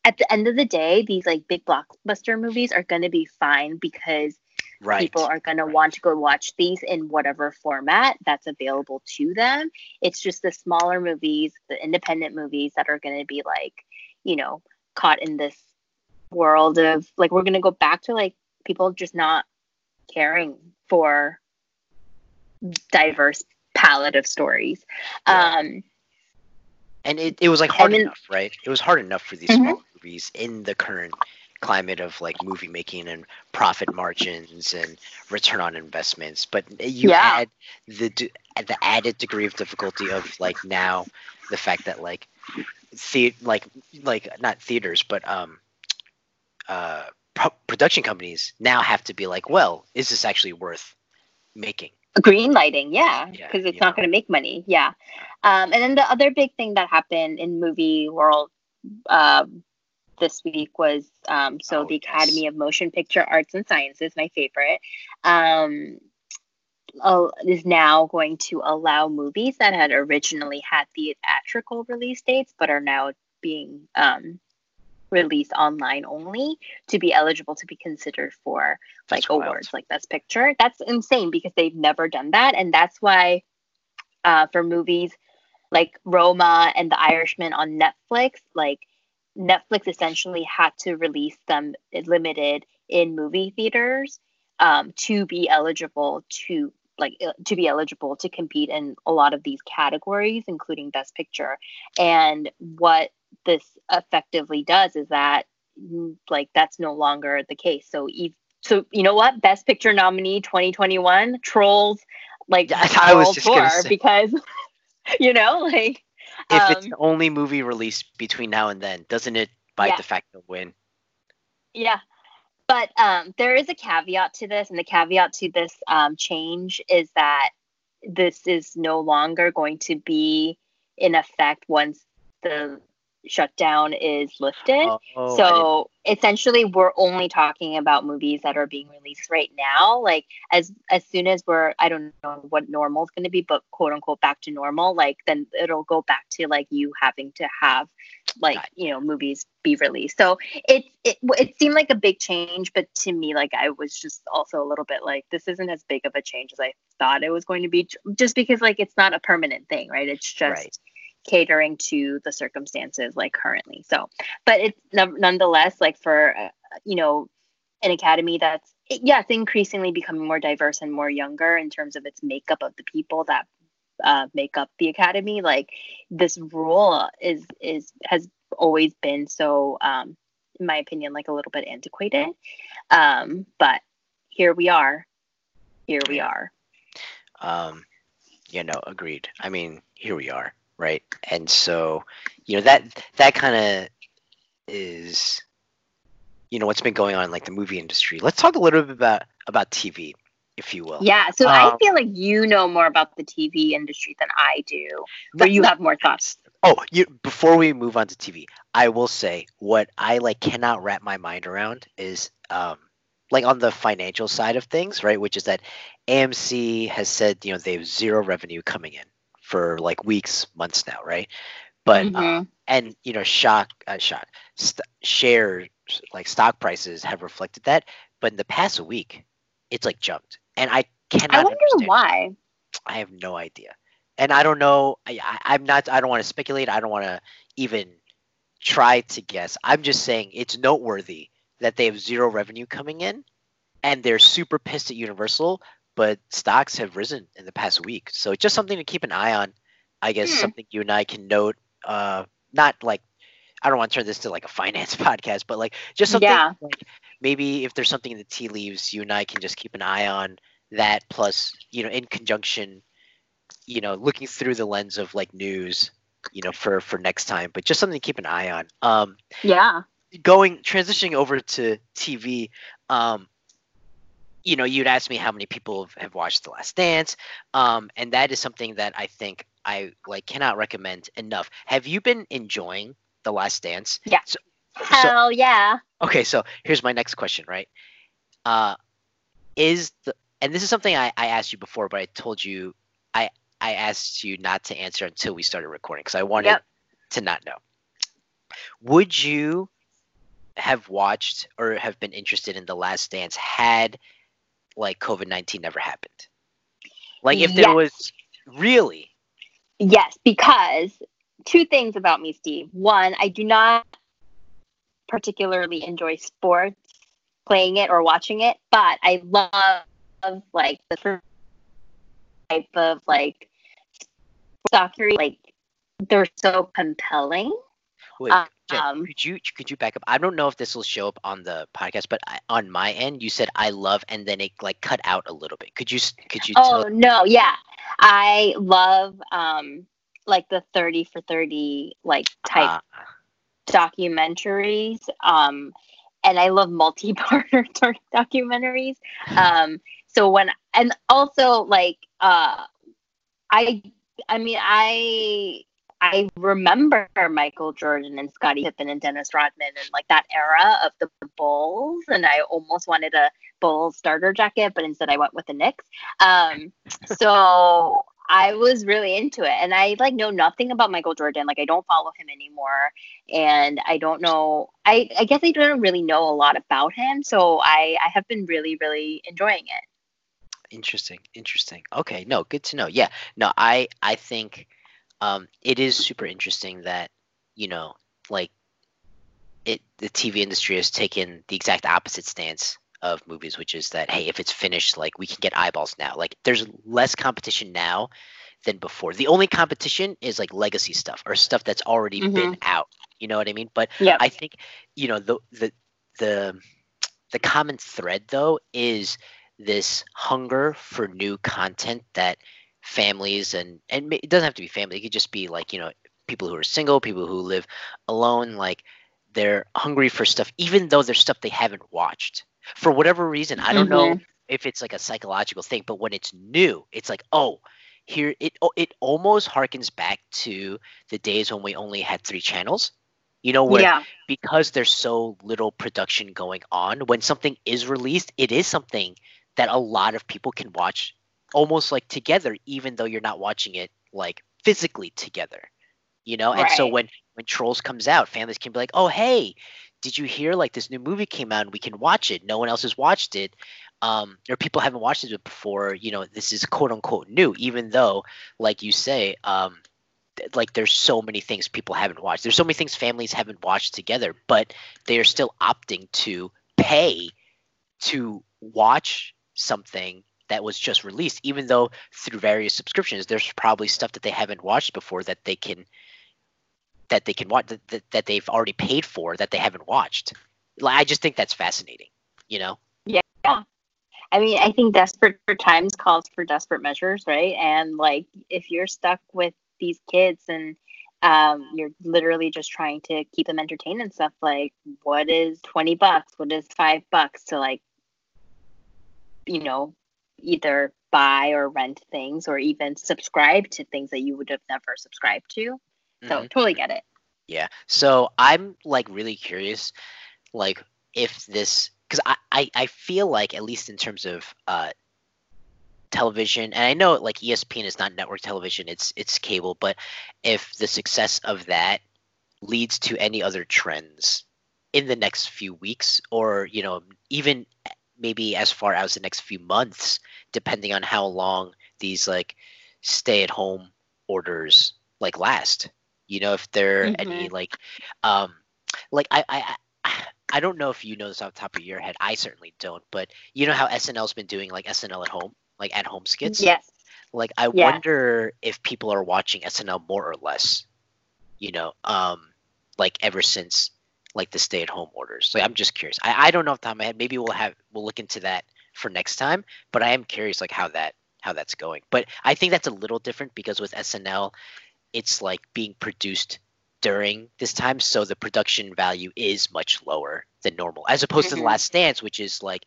at the end of the day, these like big blockbuster movies are going to be fine because right. people are going to want to go watch these in whatever format that's available to them. It's just the smaller movies, the independent movies that are going to be like, you know, caught in this world of like, we're going to go back to like people just not caring for diverse palette of stories. Yeah. Um, and it, it was like hard then, enough, right? It was hard enough for these mm-hmm. small movies in the current climate of like movie making and profit margins and return on investments but you yeah. add the the added degree of difficulty of like now the fact that like the like like not theaters but um uh pro- production companies now have to be like well is this actually worth making? Green lighting yeah because yeah, it's not going to make money yeah. Um, and then the other big thing that happened in movie world uh, this week was um, so oh, the Academy yes. of Motion Picture Arts and Sciences, my favorite, um, uh, is now going to allow movies that had originally had theatrical release dates but are now being um, released online only to be eligible to be considered for like That's wild. awards like Best Picture. That's insane because they've never done that, and that's why uh, for movies like Roma and The Irishman on Netflix, like Netflix essentially had to release them limited in movie theaters um, to be eligible to like uh, to be eligible to compete in a lot of these categories, including Best Picture. And what this effectively does is that mm, like that's no longer the case. So ev- so you know what? Best Picture nominee 2021 Trolls like I was just Tour say. because *laughs* you know like If it's um, the only movie released between now and then, doesn't it by Yeah. de facto win? Yeah. But um, there is a caveat to this, and the caveat to this um, change is that this is no longer going to be in effect once the shutdown is lifted. Oh, I so essentially, we're only talking about movies that are being released right now. Like as as soon as we're, I don't know what normal is going to be, but quote unquote back to normal. Like then it'll go back to like you having to have like you know movies be released. So it it it seemed like a big change, but to me, like I was just also a little bit like this isn't as big of a change as I thought it was going to be, just because like it's not a permanent thing, right? It's just Right. Catering to the circumstances like currently. So, but it's none- nonetheless like for uh, you know an academy that's yeah, it's increasingly becoming more diverse and more younger in terms of its makeup of the people that uh, make up the academy. Like this rule is is has always been so, um, in my opinion, like a little bit antiquated. Um, but here we are. Here we are. Um, you know, agreed. I mean, here we are, right? And so, you know, that that kind of is, you know, what's been going on in like the movie industry. Let's talk a little bit about about TV, if you will. Yeah. So I Um, feel like you know more about the TV industry than I do, but you have more thoughts. Oh, you before we move on to TV, I will say what I like cannot wrap my mind around is um like on the financial side of things, right? Which is that AMC has said, you know, they have zero revenue coming in for like weeks, months now, right? But uh, Mhm. and you know, shock, uh, shock, st- shares like stock prices have reflected that. But in the past week, it's like jumped, and I cannot. I wonder understand. why. I have no idea, and I don't know. I, I, I'm not. I don't want to speculate. I don't want to even try to guess. I'm just saying it's noteworthy that they have zero revenue coming in, and they're super pissed at Universal. But stocks have risen in the past week, so it's just something to keep an eye on. I guess Hmm. something you and I can note. Uh, not like I don't want to turn this to like a *laughs* finance podcast, but like just something Yeah. like maybe if there's something in the tea leaves, you and I can just keep an eye on that. Plus, you know, in conjunction, you know, looking through the lens of like news, you know, for for next time. But just something to keep an eye on. Um, Yeah. going transitioning over to TV. Um, you know, you'd ask me how many people have, have watched The Last Dance, um, and that is something that I think I like cannot recommend enough. Have you been enjoying The Last Dance? Yeah. So, so Hell yeah. okay, so here's my next question, right? Uh, is the and this is something I, I asked you before, but I told you I I asked you not to answer until we started recording because I wanted Yep. to not know. Would you have watched or have been interested in The Last Dance had like COVID nineteen never happened? Like if there was really Yes, because two things about me, Steve. One, I do not particularly enjoy sports, playing it or watching it, but I love like the type of like documentary. Like they're so compelling. Wait, Uh, Jen, um, could you could you back up? I don't know if this will show up on the podcast, but I, on my end, you said I love, and then it like cut out a little bit. Could you could you Oh tell? no, yeah, I love um like the thirty for thirty like type Ah, documentaries um and i love multi-partner *laughs* doc- documentaries um so when and also like uh i i mean i i remember michael jordan and scottie pippen and dennis rodman and like that era of the bulls and i almost wanted a bulls starter jacket but instead i went with the knicks um *laughs* so I was really into it. And I like know nothing about Michael Jordan. Like I don't follow him anymore. And I don't know I, I guess I don't really know a lot about him. So I, I have been really, really enjoying it. Interesting. Interesting. Okay, no, good to know. Yeah. No, I I think um it is super interesting that, you know, like it the TV industry has taken the exact opposite stance of movies, which is that hey, if it's finished, like we can get eyeballs now. Like there's less competition now than before. The only competition is like legacy stuff or stuff that's already mm-hmm. been out. You know what I mean? But yeah. I think you know the the the the common thread though is this hunger for new content that families and and it doesn't have to be family. It could just be like you know people who are single, people who live alone. Like they're hungry for stuff, even though there's stuff they haven't watched for whatever reason. I don't mm-hmm. know if it's like a psychological thing, but when it's new, it's like, oh, here it it almost harkens back to the days when we only had three channels. You know, where yeah. because there's so little production going on, when something is released, it is something that a lot of people can watch almost like together, even though you're not watching it like physically together. You know, right. and so when when Trolls comes out, families can be like, "Oh, hey, did you hear like this new movie came out and we can watch it no one else has watched it um, or people haven't watched it before you know this is quote unquote new even though like you say um, like there's so many things people haven't watched there's so many things families haven't watched together but they are still opting to pay to watch something that was just released even though through various subscriptions there's probably stuff that they haven't watched before that they can that they can watch that, that they've already paid for that they haven't watched. Like, I just think that's fascinating. You know? Yeah. I mean, I think desperate times calls for desperate measures, right? And like, if you're stuck with these kids and um, you're literally just trying to keep them entertained and stuff, like, what is 20 bucks? What is five bucks to like, you know, either buy or rent things or even subscribe to things that you would have never subscribed to? So mm-hmm. totally get it. Yeah. So I'm like really curious, like if this, because I, I I feel like at least in terms of uh television, and I know like ESPN is not network television, it's it's cable, but if the success of that leads to any other trends in the next few weeks, or you know even maybe as far as the next few months, depending on how long these like stay at home orders like last you know, if there are mm-hmm. any like, um, like I, I, *sighs* I don't know if you know this off the top of your head. I certainly don't. But you know how SNL's been doing like SNL at home, like at home skits. Yes. Like I yeah. wonder if people are watching SNL more or less. You know, um, like ever since like the stay-at-home orders. So I'm just curious. I, I don't know off the top of my head. Maybe we'll have we'll look into that for next time. But I am curious like how that how that's going. But I think that's a little different because with SNL, it's like being produced during this time so the production value is much lower than normal as opposed mm-hmm. to the mm-hmm. last dance which is like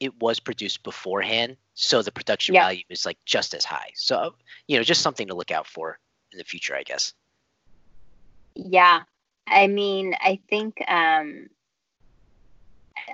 it was produced beforehand so the production yeah. value is like just as high so you know just something to look out for in the future i guess yeah i mean i think um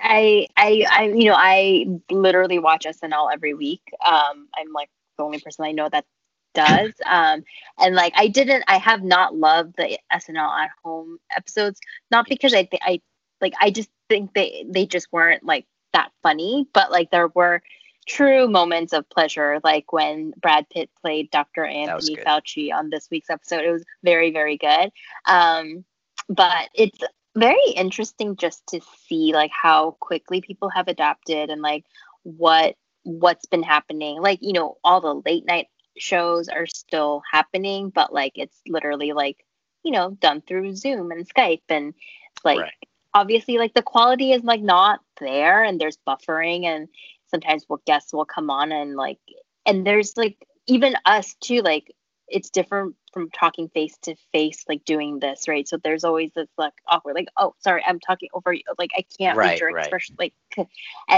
I, I, I, you know, I literally watch SNL every week. Um, I'm like the only person I know that does. *laughs* Um, and like I didn't, I have not loved the SNL at home episodes, not because I think I like I just think they they just weren't like that funny, but like there were true moments of pleasure, like when Brad Pitt played Dr. Anthony Fauci on this week's episode. It was very very good. Um, but it's very interesting just to see like how quickly people have adapted and like what what's been happening like you know all the late night shows are still happening, but like it's literally like, you know, done through Zoom and Skype and like right. obviously like the quality is like not there and there's buffering and sometimes what guests will come on and like and there's like even us too, like it's different from talking face to face, like doing this, right? So there's always this like awkward, like, oh, sorry, I'm talking over you. Like I can't right, read your right. expression, like, *laughs* and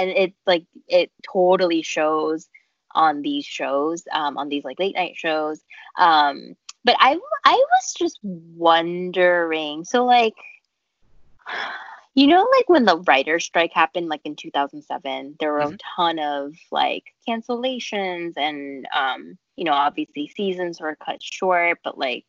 it's like it totally shows on these shows, um, on these like late night shows. Um, but I I was just wondering, so like, You know, like when the writer's strike happened, like in 2007, there were Mhm. a ton of like cancellations, and um, you know, obviously seasons were cut short. But like,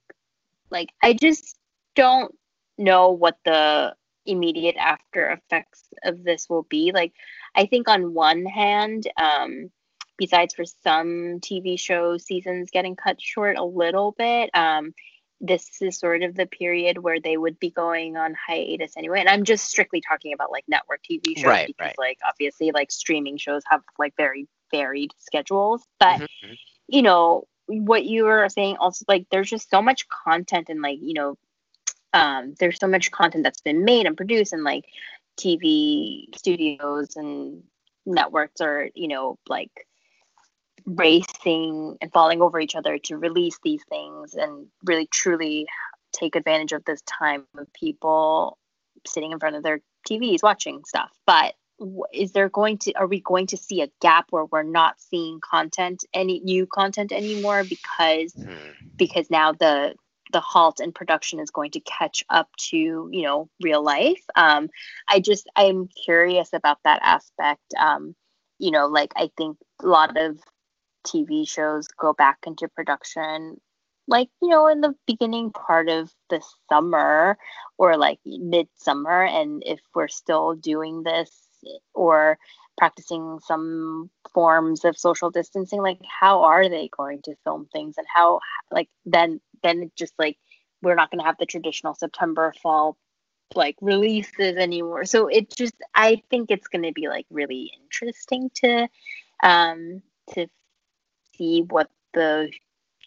like I just don't know what the immediate after effects of this will be. Like, I think on one hand, um, besides for some TV show seasons getting cut short a little bit, um, this is sort of the period where they would be going on hiatus anyway. And I'm just strictly talking about like network TV shows Right, because right. like obviously like streaming shows have like very varied schedules. But Mhm, mhm. you know, what you were saying also like there's just so much content and like, you know, um there's so much content that's been made and produced and like TV studios and networks are, you know, like racing and falling over each other to release these things and really truly take advantage of this time of people sitting in front of their TVs watching stuff. But is there going to are we going to see a gap where we're not seeing content any new content anymore because Hmm. because now the the halt in production is going to catch up to you know real life um i just i'm curious about that aspect um you know like i think a lot of tv shows go back into production like you know in the beginning part of the summer or like midsummer and if we're still doing this or practicing some forms of social distancing like how are they going to film things? And how like then then it just like we're not going to have the traditional september fall like releases anymore. So it just i think it's going to be like really interesting to um to see what the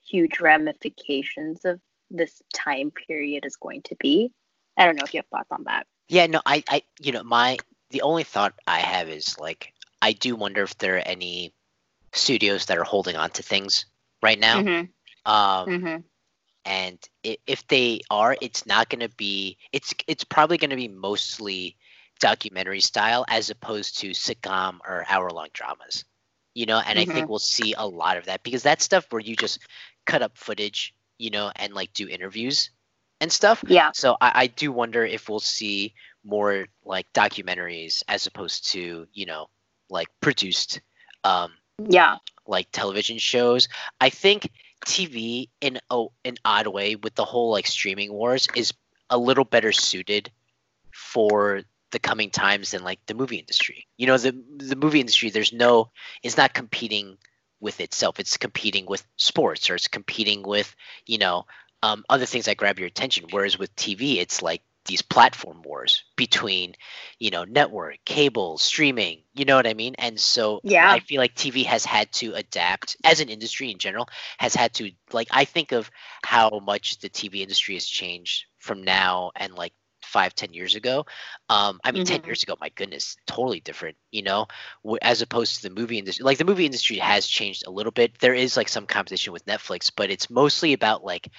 huge ramifications of this time period is going to be i don't know if you have thoughts on that Yeah, no, I, I, you know, my the only thought I have is like I do wonder if there are any studios that are holding on to things right now. mm-hmm. Um, Mm-hmm. and if they are, it's not going to be. It's it's probably going to be mostly documentary style as opposed to sitcom or hour long dramas. You know, and I think we'll see a lot of that because that's stuff where you just cut up footage, you know, and like do interviews and stuff. yeah So I, I do wonder if we'll see more like documentaries as opposed to you know like produced um, yeah like television shows. I think TV in a, an odd way with the whole like streaming wars is a little better suited for the coming times than like the movie industry. You know, the the movie industry there's no it's not competing with itself. It's competing with sports or it's competing with, you know, um, other things that grab your attention. Whereas with TV, it's like these platform wars between, you know, network, cable, streaming. You know what I mean? And so Yeah. I feel like TV has had to adapt as an industry in general has had to like I think of how much the TV industry has changed from now and like five ten years ago. Um i mean 10 Mhm. years ago my goodness totally different you know as opposed to the movie industry like the movie industry has changed a little bit. There is like some competition with netflix but it's mostly about like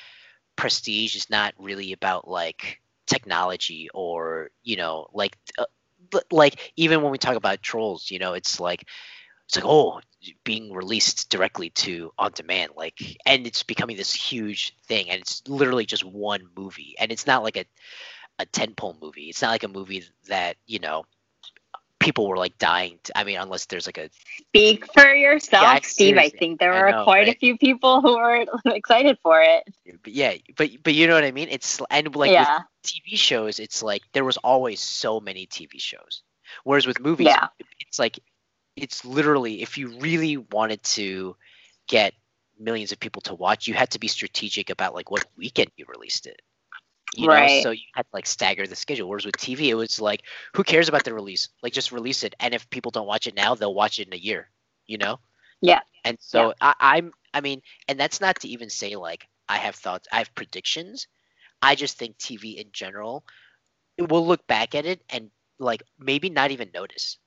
prestige. It's not really about like technology or you know like uh, like even when we talk about trolls you know it's like it's like oh being released directly to on demand like and it's becoming this huge thing and it's literally just one movie and it's not like a a tentpole movie it's not like a movie that you know people were like dying to, i mean unless there's like a Speak for yourself, Yeah, Steve. I think there were know, quite a few people who were *laughs* excited for it. but yeah but but you know what i mean it's and like yeah. with tv shows it's like there was always so many tv shows whereas with movies Yeah. it's like it's literally if you really wanted to get millions of people to watch you had to be strategic about like what weekend you released it you know Right. so you had to like stagger the schedule whereas with tv it was like who cares about the release like just release it and if people don't watch it now they'll watch it in a year you know Yeah. and so I, i'm i mean and that's not to even say like i have thoughts i have predictions i just think tv in general we'll look back at it and like maybe not even notice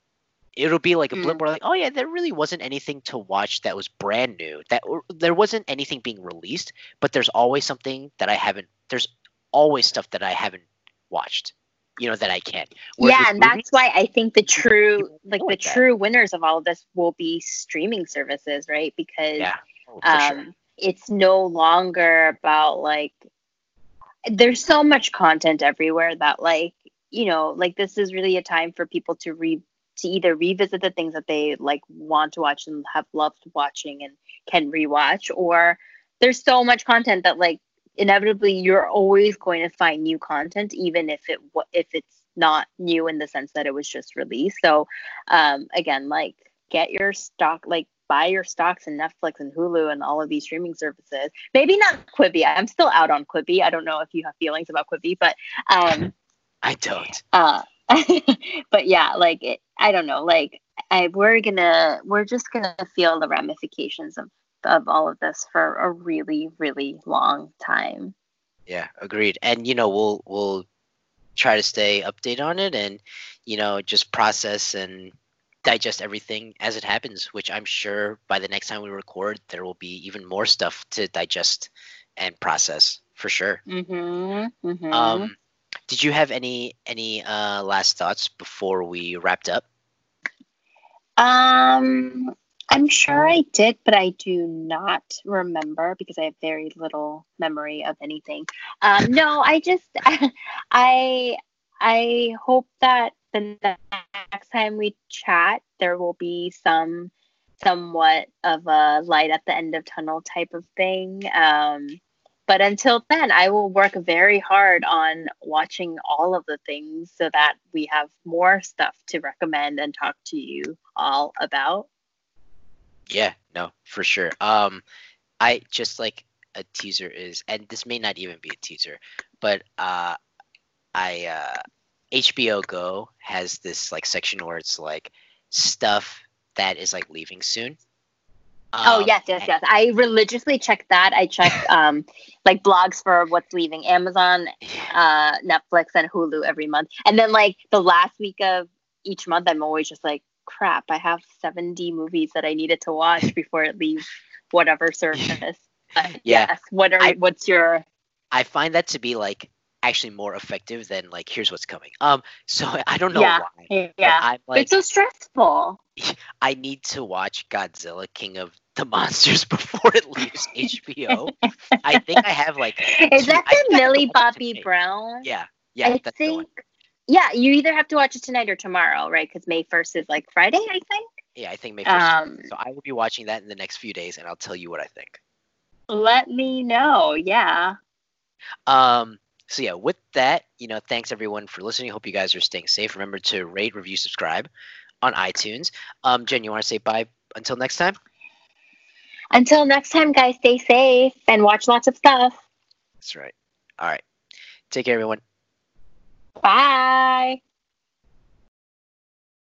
it'll be like a blip Mm. where like oh yeah there really wasn't anything to watch that was brand new that there wasn't anything being released but there's always something that i haven't there's always stuff that i haven't watched you know that i can Whereas yeah, and movies, that's why I think the true like the that. true winners of all of this will be streaming services, right? Because yeah oh, um sure. it's no longer about like there's so much content everywhere that like you know, like this is really a time for people to re to either revisit the things that they like want to watch and have loved watching and can rewatch, or there's so much content that like inevitably you're always going to find new content, even if it if it's not new in the sense that it was just released. So um, again, like get your stock, like buy your stocks in Netflix and Hulu and all of these streaming services. Maybe not Quibi. I'm still out on Quibi. I don't know if you have feelings about Quibi, but um, *laughs* I don't. Uh, *laughs* but yeah, like it, I don't know. Like I, we're gonna, we're just gonna feel the ramifications of of all of this for a really, really long time. Yeah, agreed. And you know, we'll we'll try to stay updated on it, and you know, just process and digest everything as it happens, which I'm sure by the next time we record, there will be even more stuff to digest and process for sure. Mm-hmm, mm-hmm. Um, did you have any any uh, last thoughts before we wrapped up? Um, I'm sure I did, but I do not remember because I have very little memory of anything. Um, *laughs* no, I just *laughs* I I hope that the next time we chat, there will be some somewhat of a light at the end of tunnel type of thing. Um, but until then, I will work very hard on watching all of the things so that we have more stuff to recommend and talk to you all about. Yeah, no, for sure. Um, I just like a teaser is, and this may not even be a teaser, but uh, I uh, HBO Go has this like section where it's like stuff that is like leaving soon. oh um, yes, yes, yes. I religiously check that. I check *laughs* um like blogs for what's leaving Amazon, uh, Netflix, and Hulu every month. And then like the last week of each month, I'm always just like, crap, I have 70 movies that I needed to watch *laughs* before it leaves whatever service. *laughs* Yeah. yes, what are I, what's your? I find that to be like actually more effective than like here's what's coming. Um, so *laughs* I don't know yeah, why. Yeah, I'm like, it's so stressful. I need to watch Godzilla King of the Monsters before it leaves HBO. I think I have like. Is two, that the Millie Bobby Brown? Yeah, yeah. I think. Yeah, you either have to watch it tonight or tomorrow, right? Because May first is like Friday, I think. Yeah, I think May first. Um, so I will be watching that in the next few days, and I'll tell you what I think. Let me know. Yeah. Um, so yeah, with that, you know, thanks everyone for listening. Hope you guys are staying safe. Remember to rate, review, subscribe on iTunes. Um, Jen, you want to say bye until next time? Until next time, guys, stay safe and watch lots of stuff. That's right. All right. Take care, everyone. Bye.